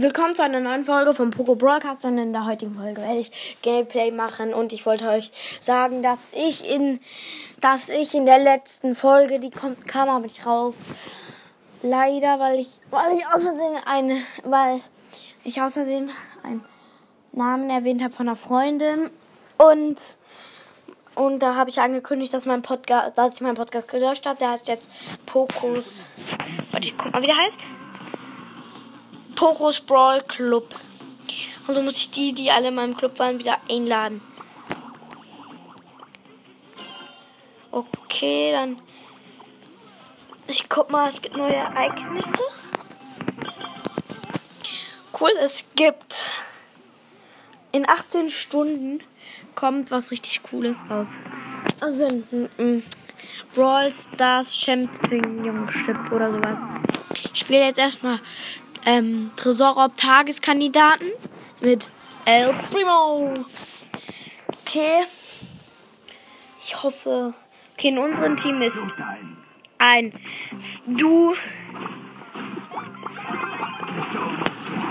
Willkommen zu einer neuen Folge vom Poco Broadcast und in der heutigen Folge werde ich Gameplay machen und ich wollte euch sagen, dass ich in, dass ich in der letzten Folge, die kommt, kam aber nicht raus, leider, weil ich, weil ich aus Versehen eine, weil ich aus Versehen einen Namen erwähnt habe von einer Freundin und und da habe ich angekündigt, dass mein Podcast, dass ich meinen Podcast gelöscht habe. Der heißt jetzt Pokos. Warte, guck mal, wie der heißt. Pokos Brawl Club. Und so muss ich die, die alle in meinem Club waren, wieder einladen. Okay, dann. Ich guck mal, es gibt neue Ereignisse. Cool, es gibt in 18 Stunden kommt was richtig Cooles raus. Also ein, ein Brawl Stars Championship oder sowas. Ich spiele jetzt erstmal ähm, Tresorraub Tageskandidaten mit El Primo. Okay. Ich hoffe. Okay, in unserem Team ist ein Stu.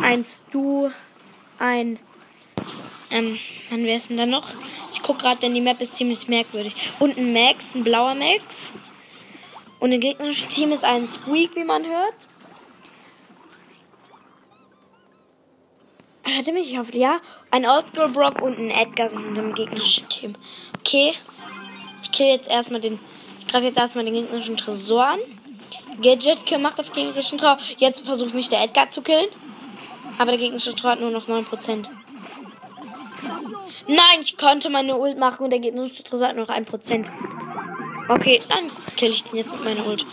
Ein Stu. Ein ähm, wann wäre es denn da noch? Ich gucke gerade, denn die Map ist ziemlich merkwürdig. Und ein Max, ein blauer Max. Und im gegnerischen Team ist ein Squeak, wie man hört. Ihr mich? Ich hoffe, ja. Ein Oldschool Brock und ein Edgar sind im gegnerischen Team. Okay. Ich kill jetzt erstmal den. Ich greife jetzt erstmal den gegnerischen Tresor an. Gadget gemacht auf gegnerischen Tresor. Jetzt versucht mich der Edgar zu killen. Aber der gegnerische Tresor hat nur noch 9%. Nein, ich konnte meine Ult machen und der gegnerische Tresor hat noch 1%. Okay, dann kill ich den jetzt mit meiner Ult.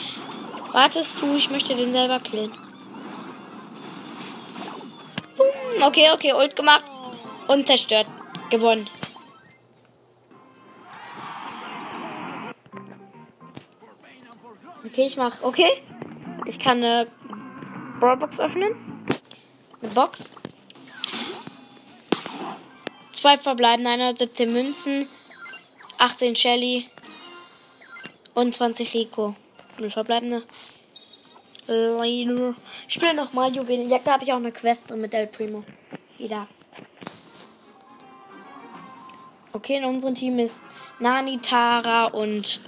Wartest du, ich möchte den selber killen. Okay, okay, Ult gemacht und zerstört. Gewonnen. Okay, ich mach. Okay. Ich kann eine Brawlbox öffnen. Eine Box. Zwei verbleiben 117 Münzen, 18 Shelly und 20 Rico. Null verbleibende. Leider. Ich spiele nochmal Juwelenjagd. Da habe ich auch eine Quest mit El Primo. Wieder. Okay, in unserem Team ist Nani, Tara und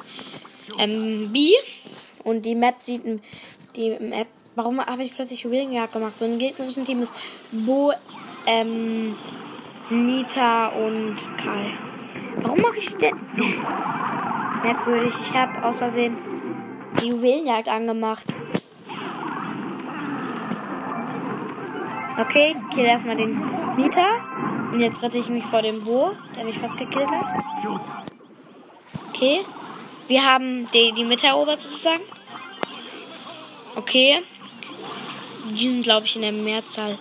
ähm, B. Und die Map sieht die Map. Warum habe ich plötzlich Juwelenjagd gemacht? So ein gegnerischen Team ist Bo, ähm, Nita und Kai. Warum mache ich denn? Merkwürdig, ich habe aus Versehen die Juwelenjagd angemacht. Okay, kill erstmal den Nita. Und jetzt rette ich mich vor dem Bo, der mich fast gekillt hat. Okay. Wir haben die, die Mitte erobert sozusagen. Okay. Die sind, glaube ich, in der Mehrzahl.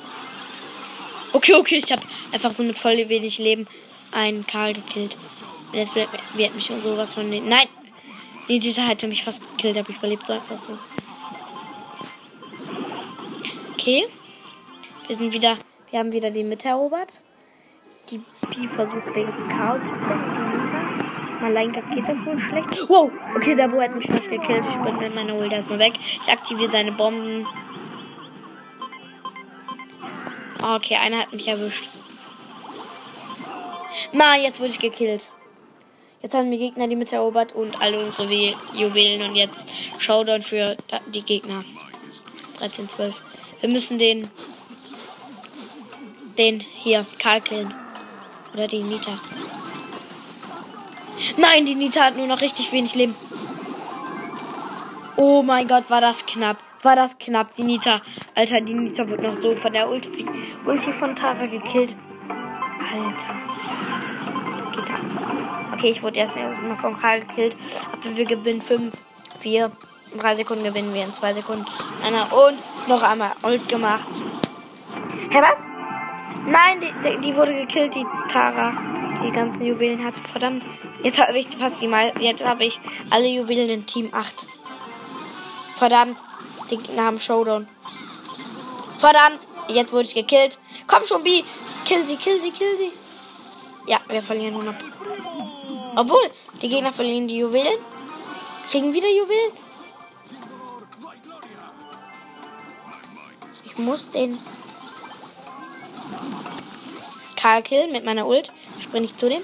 Okay, okay, ich habe einfach so mit voll wenig Leben einen Karl gekillt. Jetzt wird, wird mich sowas von den. Nein! Dieser hätte mich fast gekillt, aber ich überlebt so einfach so. Okay. Wir sind wieder. Wir haben wieder die Mitte erobert. Die Bi versucht den Karl zu killen. Allein geht das wohl schlecht. Wow! Okay, der Bo hat mich fast gekillt. Ich bin mit meiner Ult erstmal weg. Ich aktiviere seine Bomben. Okay, einer hat mich erwischt. Mann, jetzt wurde ich gekillt. Jetzt haben die Gegner die Mitte erobert und alle unsere Juwelen. Und jetzt Showdown für die Gegner. 13, 12. Wir müssen den. Den hier, Karl killen. Oder die Nita. Nein, die Nita hat nur noch richtig wenig Leben. Oh mein Gott, war das knapp war das knapp. Die Nita. Alter, die Nita wird noch so von der Ulti, Ulti von Tara gekillt. Alter. Was geht da? Okay, ich wurde erst erstmal von Karl gekillt. Aber wir gewinnen 5, 4, 3 Sekunden gewinnen wir in 2 Sekunden. Einer und noch einmal Ult gemacht. Hä, was? Nein, die, die, wurde gekillt, die Tara. Die ganzen Juwelen hat. Verdammt. Jetzt habe ich fast die mal. Jetzt habe ich alle Juwelen in Team 8. Verdammt. Die Gegner haben Showdown. Verdammt, jetzt wurde ich gekillt. Komm schon, B. Kill sie, kill sie, kill sie. Ja, wir verlieren 100. Obwohl, die Gegner verlieren die Juwelen. Kriegen wieder Juwelen. Ich muss den Karl Kill mit meiner Ult. Springe ich zu dem.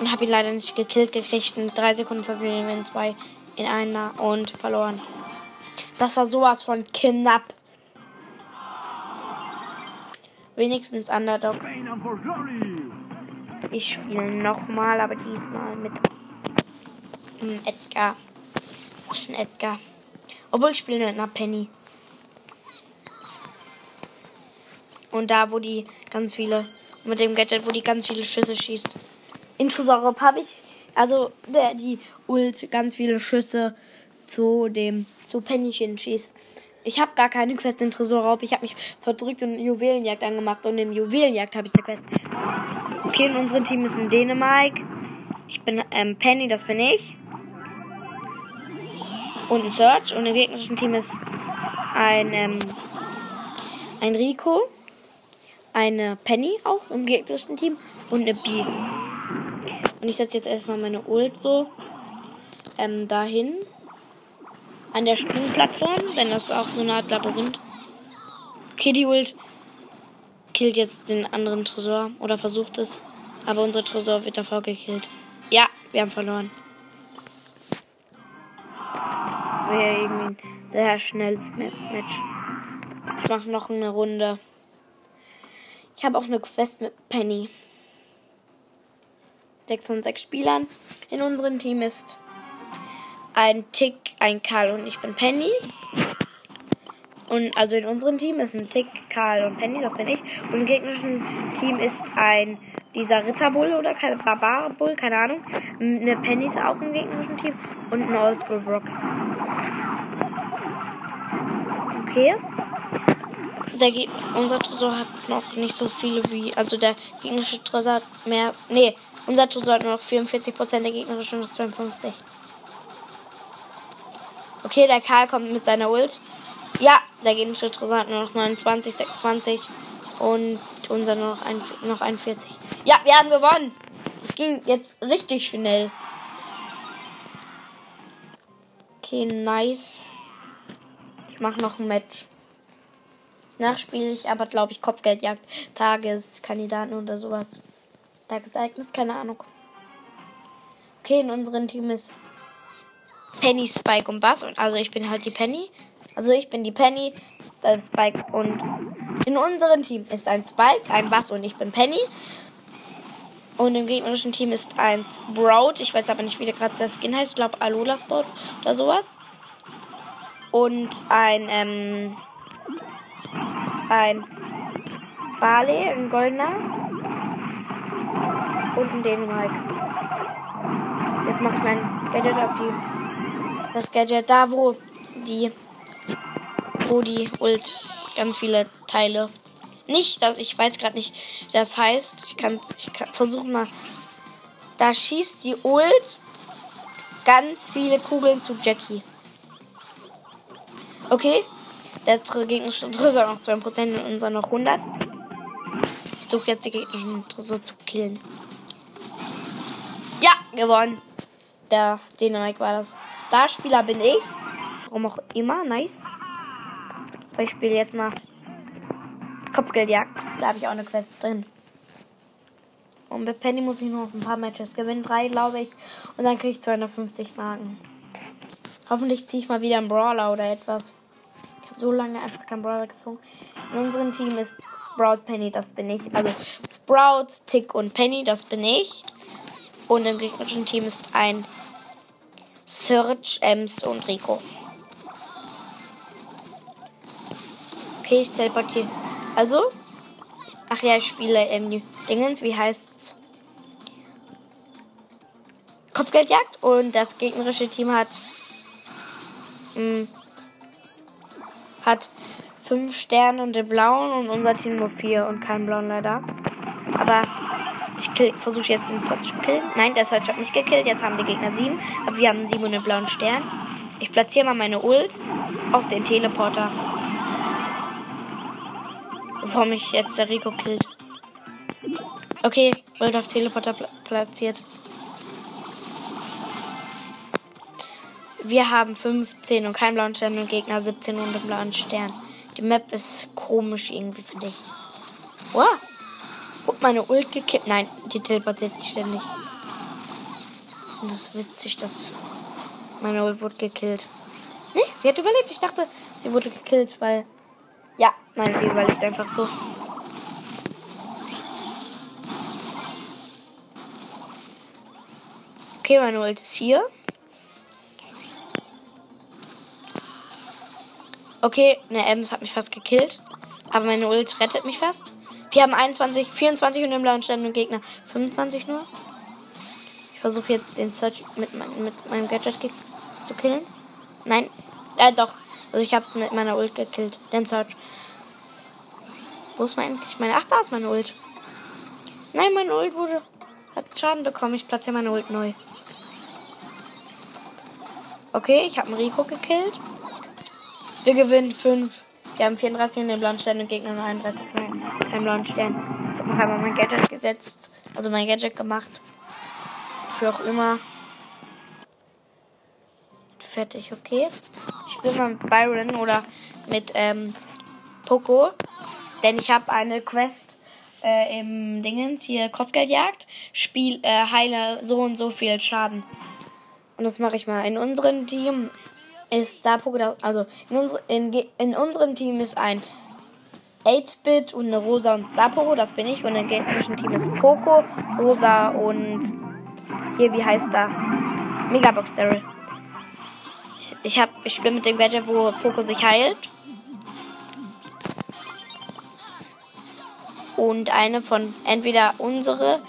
Und habe ihn leider nicht gekillt gekriegt. In drei Sekunden verlieren wir zwei in einer und verloren. Das war sowas von knapp. Wenigstens Underdog. Ich spiele nochmal, aber diesmal mit Edgar. Wo ist denn Edgar? Obwohl ich spiele mit einer Penny. Und da, wo die ganz viele, mit dem Gadget, wo die ganz viele Schüsse schießt. In Tresorop habe ich, also der, die Ult, ganz viele Schüsse zu dem, zu Pennychen schießt. Ich habe gar keine Quest in Tresorraub. Ich habe mich verdrückt und Juwelenjagd angemacht. Und im Juwelenjagd habe ich eine Quest. Okay, in unserem Team ist ein Dänemark. Ich bin ähm, Penny, das bin ich. Und ein Search. Und im gegnerischen Team ist ein, ähm, ein Rico. Eine Penny auch im gegnerischen Team. Und eine B. Und ich setze jetzt erstmal meine Ult so ähm, dahin an der Sprungplattform, denn das ist auch so eine Art Labyrinth. Kitty Ult killt jetzt den anderen Tresor oder versucht es, aber unser Tresor wird davor gekillt. Ja, wir haben verloren. Das wäre irgendwie ein sehr schnelles Match. Ich mache noch eine Runde. Ich habe auch eine Quest mit Penny. 6 von 6 Spielern in unserem Team ist ein Tick, ein Karl und ich bin Penny. Und also in unserem Team ist ein Tick, Karl und Penny, das bin ich. Und im gegnerischen Team ist ein dieser Ritterbull oder keine Barbarbull, keine Ahnung. Eine Penny ist auch im gegnerischen Team und ein Oldschool Brock. Okay. Der Ge unser Tresor hat noch nicht so viele wie, also der gegnerische Tresor hat mehr, nee, unser Tresor hat nur noch 44%, der gegnerische noch 52%. Okay, der Karl kommt mit seiner Ult. Ja, der gegnerische Tresor hat nur noch 29, 26 und unser noch, ein, noch 41. Ja, wir haben gewonnen. Es ging jetzt richtig schnell. Okay, nice. Ich mache noch ein Match. Nachspiele ich aber, glaube ich, Kopfgeldjagd, Tageskandidaten oder sowas. Tagesereignis, keine Ahnung. Okay, in unserem Team ist Penny, Spike und Bass. Und also ich bin halt die Penny. Also ich bin die Penny, äh, Spike und in unserem Team ist ein Spike, ein Bass und ich bin Penny. Und im gegnerischen Team ist ein Sprout. Ich weiß aber nicht, wie der gerade der Skin heißt. Ich glaube Alola Sprout oder sowas. Und ein, ähm, ein Barley, ein goldener. Und ein Dänemark. Jetzt mache ich mein Gadget auf die das Gadget da, wo die, wo die Ult ganz viele Teile. Nicht, dass ich weiß gerade nicht, das heißt. Ich kann, ich kann versuchen mal. Da schießt die Ult ganz viele Kugeln zu Jackie. Okay, der gegnerische Tresor noch 2% und unser noch 100. Ich suche jetzt die gegnerischen Tresor zu killen. Ja, gewonnen der Dänemark war das. Starspieler bin ich. Warum auch immer. Nice. Ich spiele jetzt mal Kopfgeldjagd. Da habe ich auch eine Quest drin. Und mit Penny muss ich noch ein paar Matches gewinnen. Drei, glaube ich. Und dann kriege ich 250 Marken. Hoffentlich ziehe ich mal wieder einen Brawler oder etwas. So lange einfach keinen Brawler gezogen. In unserem Team ist Sprout Penny, das bin ich. Also Sprout, Tick und Penny, das bin ich. Und im gegnerischen Team ist ein Search, Ems und Rico. Okay, ich teleportiere. Also, ach ja, ich spiele ähm, Dingens, wie heißt's? Kopfgeldjagd und das gegnerische Team hat mh, hm, hat fünf Sterne und den blauen und unser Team nur vier und keinen blauen leider. Aber ich versuche jetzt den Search zu killen. Nein, der Search hat mich gekillt. Jetzt haben die Gegner sieben. Aber wir haben sieben und einen blauen Stern. Ich platziere mal meine Ult auf den Teleporter. Bevor mich jetzt der Rico killt. Okay, Ult auf Teleporter pl platziert. Wir haben 15 und keinen blauen Stern und Gegner 17 und einen blauen Stern. Die Map ist komisch irgendwie, finde ich. Oh. Wurde meine Ult gekillt? Nein, die teleportiert sich ständig. Und das ist witzig, dass meine Ult wurde gekillt. Nee, sie hat überlebt. Ich dachte, sie wurde gekillt, weil. Ja, nein, sie überlebt einfach so. Okay, meine Ult ist hier. Okay, eine Ems hat mich fast gekillt. Aber meine Ult rettet mich fast. Wir haben 21, 24 und im blauen Stand und Gegner 25 nur. Ich versuche jetzt den Search mit, mein, mit meinem Gadget zu killen. Nein, äh doch. Also ich habe es mit meiner Ult gekillt. Den Search. Wo ist mein eigentlich meine? Ach, da ist meine Ult. Nein, meine Ult wurde hat Schaden bekommen. Ich platziere meine Ult neu. Okay, ich habe einen Rico gekillt. Wir gewinnen 5. Wir haben 34 in den blauen Stern und Gegner 31 in den blauen Stern. Ich habe noch einmal mein Gadget gesetzt. Also mein Gadget gemacht. Für auch immer. Fertig, okay. Ich spiele mal mit Byron oder mit ähm, Poco. Denn ich habe eine Quest äh, im Dingens hier Kopfgeldjagd. Spiel, äh, heile so und so viel Schaden. Und das mache ich mal. In unserem Team ist da Poco, also in, unsere, in, in unserem Team ist ein 8-Bit und eine Rosa und Star Poco, das bin ich. Und im gegnerischen Team ist Poco, Rosa und hier, wie heißt da? Megabox Daryl. Ich, ich, hab, ich spiele mit dem Gadget, wo Poco sich heilt. Und eine von entweder unsere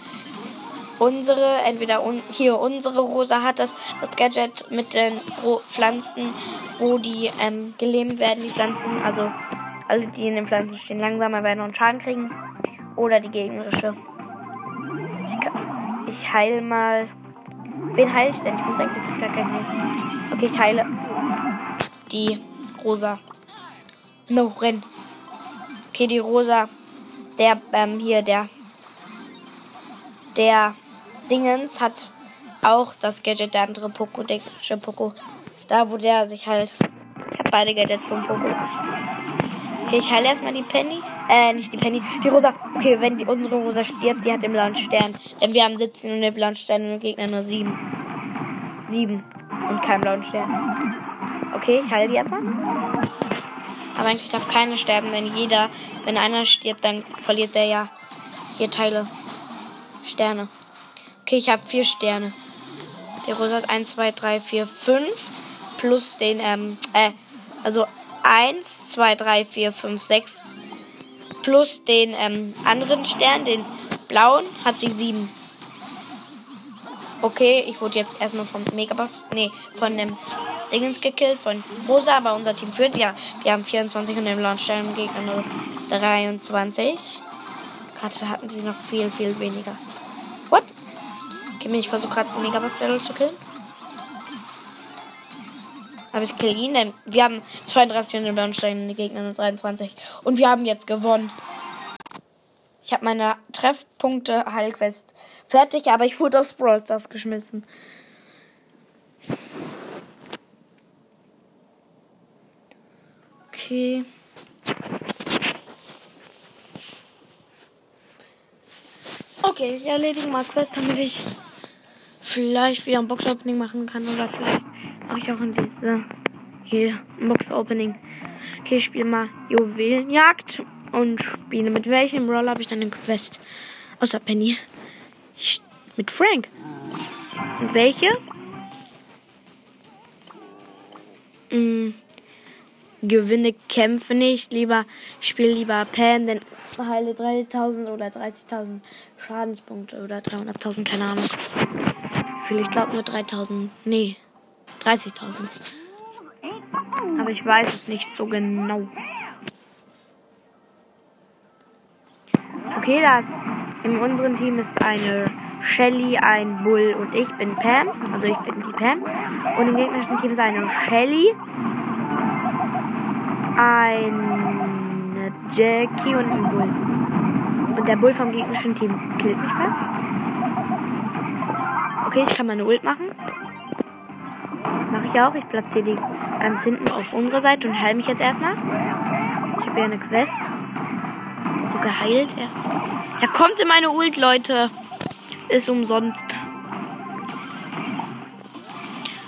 unsere, entweder un, hier unsere Rosa hat das, das Gadget mit den Pflanzen, wo die ähm, gelähmt werden, die Pflanzen. Also alle, die in den Pflanzen stehen, langsamer werden und Schaden kriegen. Oder die gegnerische. Ich, ich heile mal. Wen heile ich denn? Ich muss eigentlich gar keinen heilen. Okay, ich heile die Rosa. No, renn. Okay, die Rosa. Der, ähm, hier, der. Der Dingens hat auch das Gadget der andere Poco, der Poco. Da, wo der sich halt. Ich habe beide Gadgets von Poco. Okay, ich heile erstmal die Penny. Äh, nicht die Penny. Die Rosa. Okay, wenn die, unsere Rosa stirbt, die hat den blauen Stern. Denn wir haben 17 und den blauen Stern und Gegner nur 7. 7. Und keinen blauen Stern. Okay, ich heile die erstmal. Aber eigentlich darf keiner sterben, wenn jeder, wenn einer stirbt, dann verliert der ja hier Teile. Sterne. Okay, ich habe vier Sterne. Die Rose hat 1, 2, 3, 4, 5. Plus den, ähm, äh, also 1, 2, 3, 4, 5, 6. Plus den ähm, anderen Stern, den blauen, hat sie 7. Okay, ich wurde jetzt erstmal vom Megabox, nee, von dem Dingens gekillt, von Rosa, aber unser Team führt. Ja, wir haben 24 und den blauen Stern im Gegner nur 23. Gerade hatten sie noch viel, viel weniger. Okay, ich versuche gerade einen Megabox zu killen. Aber ich kill ihn, denn wir haben 32 in den Bernstein, die Gegner nur 23. Und wir haben jetzt gewonnen. Ich habe meine Treffpunkte Heilquest fertig, aber ich wurde aufs Brawl Stars geschmissen. Okay. Okay, wir erledigen mal Quest, damit ich vielleicht wieder ein Box-Opening machen kann oder vielleicht mache ich auch in dieser hier ein Box-Opening. Okay, ich spiele mal Juwelenjagd und spiele mit welchem Roller habe ich dann eine Quest? Außer Penny. Ich, mit Frank. Und welche? Hm, gewinne Kämpfe nicht. Lieber spiele lieber Pan, denn heile 3000 oder 30.000 Schadenspunkte oder 300.000, keine Ahnung. Ich glaube nur 3000. Nee, 30.000. Aber ich weiß es nicht so genau. Okay, das in unserem Team ist eine Shelly, ein Bull und ich bin Pam. Also ich bin die Pam. Und im gegnerischen Team ist eine Shelly, eine Jackie und ein Bull. Und der Bull vom gegnerischen Team killt mich fast. Okay, ich kann meine Ult machen. Mache ich auch. Ich platziere die ganz hinten auf unserer Seite und heile mich jetzt erstmal. Ich habe hier eine Quest. So geheilt erstmal. Er kommt in meine Ult, Leute. Ist umsonst.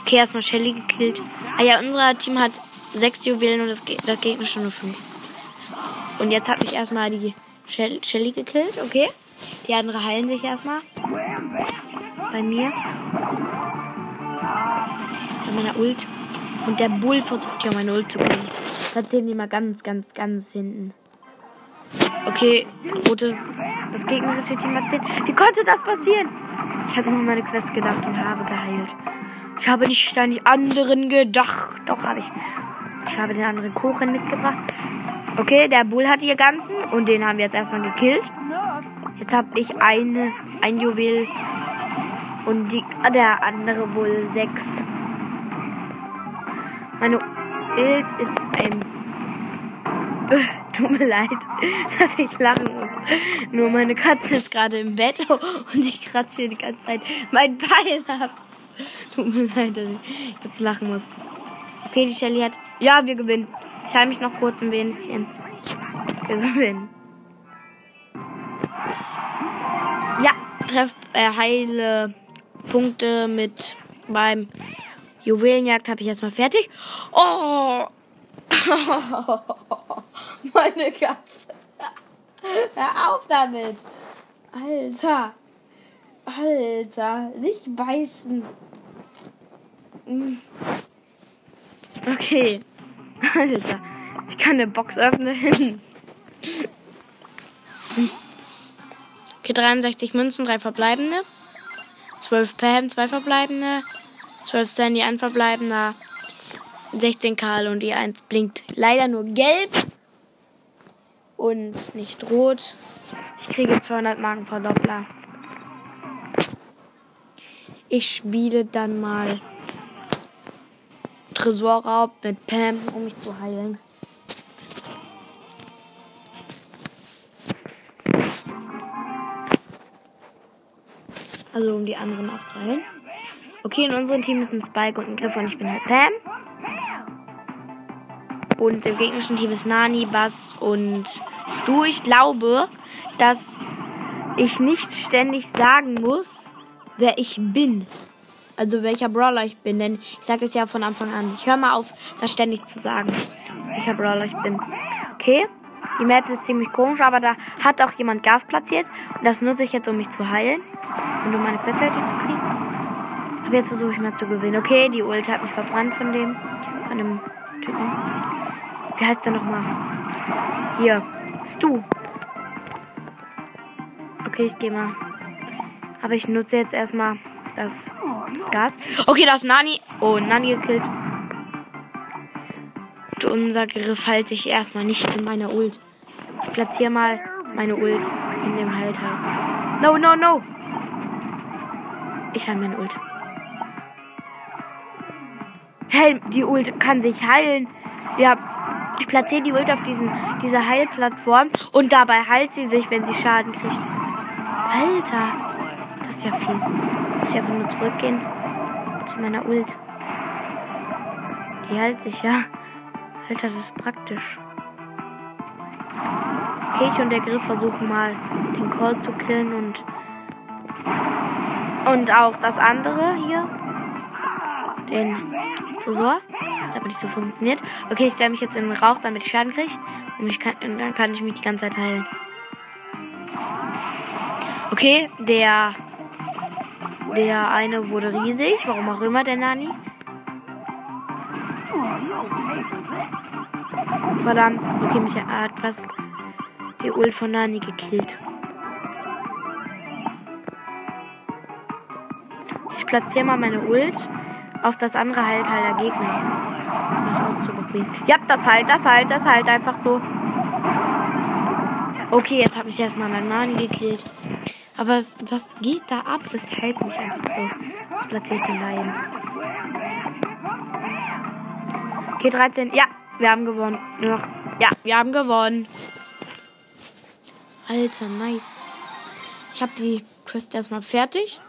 Okay, erstmal Shelly gekillt. Ah ja, unser Team hat sechs Juwelen und das, das Gegner schon nur fünf. Und jetzt hat mich erstmal die Shelly gekillt, okay. Die anderen heilen sich erstmal. Bei mir. Bei meiner Ult. Und der Bull versucht ja meine Ult zu kriegen. Platzieren die mal ganz, ganz, ganz hinten. Okay, rotes. Das gegnerische Team hat 10. Wie konnte das passieren? Ich habe nur meine Quest gedacht und habe geheilt. Ich habe nicht an die anderen gedacht. Doch, habe ich. Ich habe den anderen Kuchen mitgebracht. Okay, der Bull hat die ganzen und den haben wir jetzt erstmal gekillt. Jetzt habe ich eine, ein Juwel und die, der andere Bull sechs. Meine Bild ist ein. Tut mir leid, dass ich lachen muss. Nur meine Katze ist gerade im Bett und ich kratze hier die ganze Zeit mein Bein ab. Tut mir leid, dass ich jetzt lachen muss. Okay, die Shelly hat. Ja, wir gewinnen. Ich halte mich noch kurz ein wenig. Wir gewinnen. Ja, treff äh, heile Punkte mit beim Juwelenjagd habe ich erstmal fertig. Oh! Meine Katze. Hör auf damit. Alter. Alter. Nicht beißen. Okay. Alter. Ich kann eine Box öffnen. Okay, 63 Münzen, drei verbleibende. 12 Pam, zwei verbleibende. 12 Sandy, ein verbleibender. 16 Karl und die 1 blinkt leider nur gelb und nicht rot. Ich kriege 200 Marken Verdoppler. Ich spiele dann mal Tresorraub mit Pam, um mich zu heilen. Also um die anderen aufzuheilen. Okay, in unserem Team ist ein Spike und ein Griff und ich bin halt Pam. Und im gegnerischen Team ist Nani, Bass und Stu. Ich glaube, dass ich nicht ständig sagen muss, wer ich bin. Also welcher Brawler ich bin. Denn ich sage das ja von Anfang an. Ich höre mal auf, das ständig zu sagen, welcher Brawler ich bin. Okay? Die Map ist ziemlich komisch, aber da hat auch jemand Gas platziert. Und das nutze ich jetzt, um mich zu heilen. Und um meine Quest fertig zu kriegen. Aber jetzt versuche ich mal zu gewinnen. Okay, die Ult hat mich verbrannt von dem, von dem Typen. Wie heißt der nochmal? Hier. Stu. Okay, ich gehe mal. Aber ich nutze jetzt erstmal das, das Gas. Okay, das ist Nani. Oh, Nani gekillt. Und unser Griff halte ich erstmal nicht in meiner Ult. Platziere mal meine Ult in dem Halt halt. No, no, no. Ich habe meine Ult. Helm, die Ult kann sich heilen. Ja, ich platziere die Ult auf diesen, diese Heilplattform und dabei heilt sie sich, wenn sie Schaden kriegt. Alter, das ist ja fies. Muss ich einfach nur zurückgehen zu meiner Ult. Die heilt sich, ja. Alter, das ist praktisch. Kate und der Griff versuchen mal den Call zu killen und und auch das andere hier. Den Tresor. Das hat nicht so funktioniert. Okay, ich stelle mich jetzt in den Rauch, damit ich Schaden kriege. Und, ich und dann kann ich mich die ganze Zeit heilen. Okay, der. Der eine wurde riesig. Warum auch immer, der Nani. Verdammt. Okay, mich hat fast die Ult von Nani gekillt. Ich platziere mal meine Ult auf das andere halt halt der Gegner. Das auszuprobieren. Ja, das halt, das halt, das halt einfach so. Okay, jetzt habe ich erstmal einen Nani gekillt. Aber was, was geht da ab? Das hält mich einfach so. Jetzt platziere ich den hin. Okay, 13. Ja, wir haben gewonnen. Ja, wir haben gewonnen. Alter, nice. Ich habe die Quest erstmal fertig.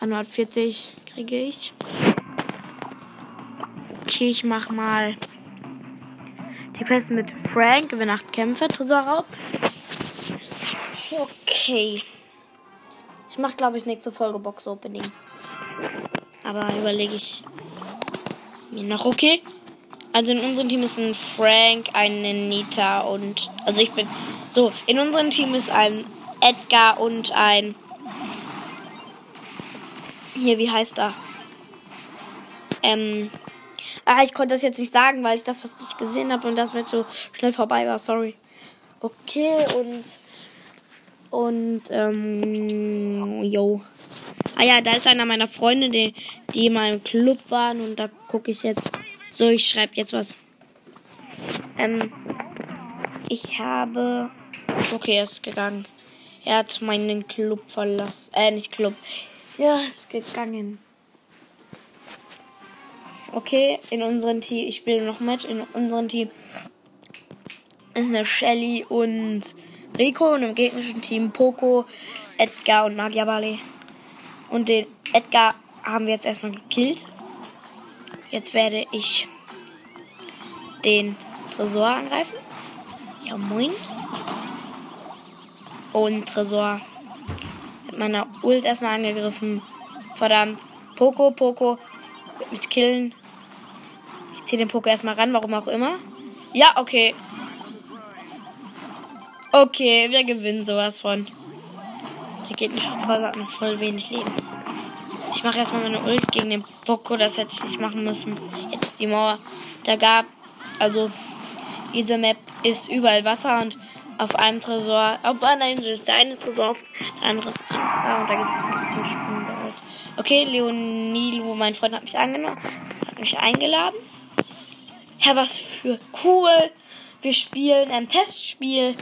140 kriege ich. Okay, ich mach mal Die Quest mit Frank, gewinne 8 Kämpfe, Tresorraub. Okay. Ich mache, glaube ich, nächste Folge Box-Opening. Aber überlege ich mir noch. Okay. Also in unserem Team ist ein Frank, eine Nita und. Also ich bin. So, in unserem Team ist ein Edgar und ein. Hier, wie heißt er? Ähm. Ah, ich konnte das jetzt nicht sagen, weil ich das fast nicht gesehen habe und das mir so schnell vorbei war. Sorry. Okay, und. Und, ähm. Yo. Ah ja, da ist einer meiner Freunde, die, die in meinem Club waren und da gucke ich jetzt. So, ich schreibe jetzt was. Ähm. Ich habe. Okay, er ist gegangen. Er hat meinen Club verlassen. Äh, nicht Club. Ja, ist gegangen. Okay, in unserem Team, ich spiele noch Match, in unserem Team ist eine Shelly und Rico und im gegnerischen Team Poco, Edgar und Magia Bale. Und den Edgar haben wir jetzt erstmal gekillt. Jetzt werde ich den Tresor angreifen. Ja, moin. Und Tresor mit meiner Ult erstmal angegriffen. Verdammt. Poco, Poco. Wird mich killen. Ich ziehe den Poco erstmal ran, warum auch immer. Ja, okay. Okay, wir gewinnen sowas von. Der geht nicht voll, voll wenig Leben. Ich mache erstmal meine Ult gegen den Poco, das hätte ich nicht machen müssen. Jetzt die Mauer. Da gab, also, diese Map ist überall Wasser und auf einem Tresor, auf einer Insel ist der eine Tresor, der andere da und da gibt es ein bisschen Sprungwald. Okay, Leonilo, mein Freund hat mich angenommen, hat mich eingeladen. Ja, was für cool. Wir spielen ein Testspiel.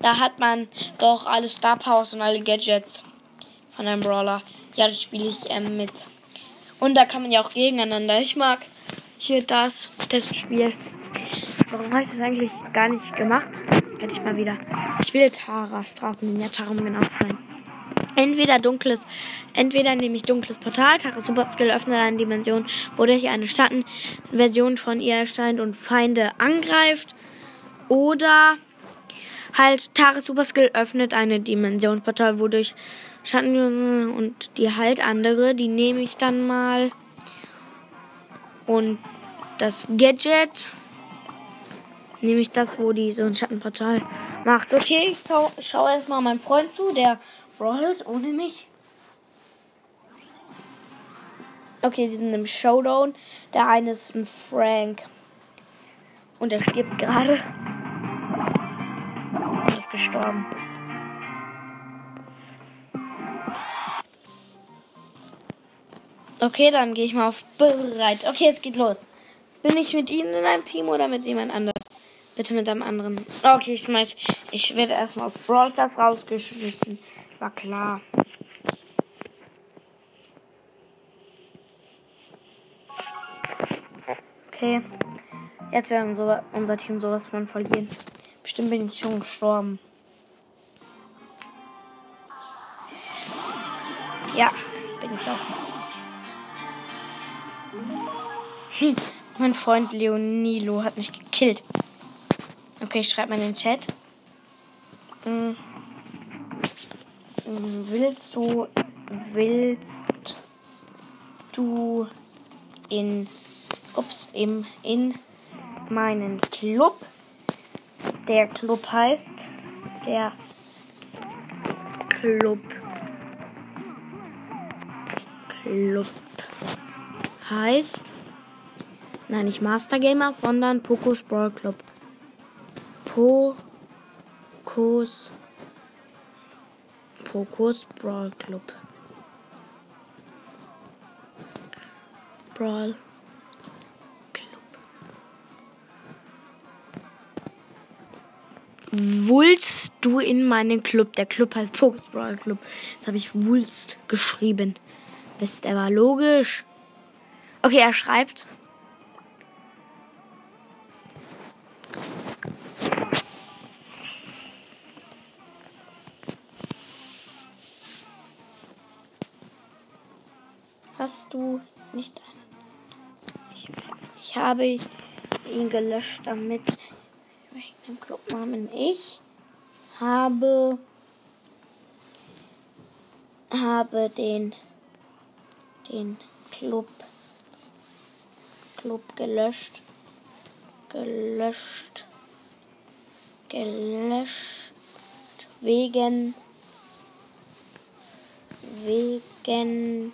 Da hat man doch alle Star Powers und alle Gadgets von einem Brawler. Ja, das spiele ich ähm, mit. Und da kann man ja auch gegeneinander. Ich mag hier das Testspiel. Warum habe ich das eigentlich gar nicht gemacht? Hätte ich mal wieder. Ich will Tara, Straßenlinie, Tara, um genau zu sein. Entweder dunkles, entweder nehme ich dunkles Portal, Tara Super Skill öffnet eine Dimension, wodurch eine Schattenversion von ihr erscheint und Feinde angreift. Oder halt Tara Super Skill öffnet eine Dimensionsportal, wodurch Schatten und die halt andere, die nehme ich dann mal. Und das Gadget nehme ich das, wo die so ein Schattenportal macht. Okay, ich schau, schaue erstmal meinem Freund zu, der brawlt ohne mich. Okay, die sind im Showdown. Der eine ist ein Frank. Und er stirbt gerade. Er ist gestorben. Okay, dann gehe ich mal auf bereit. Okay, es geht los. Bin ich mit Ihnen in einem Team oder mit jemand anders? Bitte mit einem anderen. Okay, ich schmeiß. Ich werde erstmal aus Stars rausgeschmissen. War klar. Okay. Jetzt werden so, unser Team sowas von verlieren. Bestimmt bin ich schon gestorben. Ja, bin ich auch. Hm, mein Freund Leonilo hat mich gekillt. Okay, ich schreibe mal in den Chat. Hm. Willst du, willst du in, ups, im, in meinen Club? Der Club heißt, der Club, Club heißt, nein, nicht Master Gamer, sondern Pokos Brawl Club. Pokos Pokos Brawl Club. Brawl Club. Wulst du in meinen Club? Der Club heißt Pokos Brawl Club. Jetzt habe ich Wulst geschrieben. Bist aber logisch. Okay, er schreibt. Hast du nicht einen? Ich, ich habe ihn gelöscht damit. Welchen Clubnamen? Ich habe habe den den Club Club gelöscht gelöscht gelöscht wegen wegen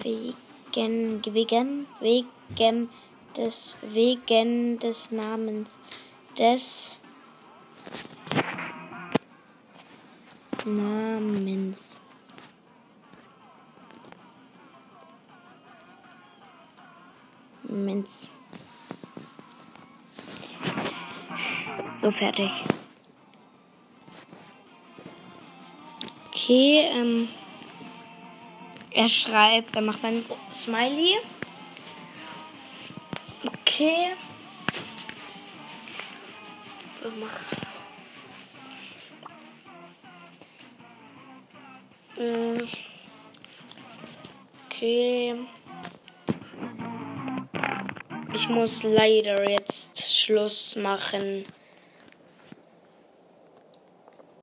wegen wegen wegen des wegen des Namens des Namens Minz. So fertig. Okay, ähm, er schreibt, er macht ein Smiley. Okay. Ähm, okay. Ich muss leider jetzt Schluss machen.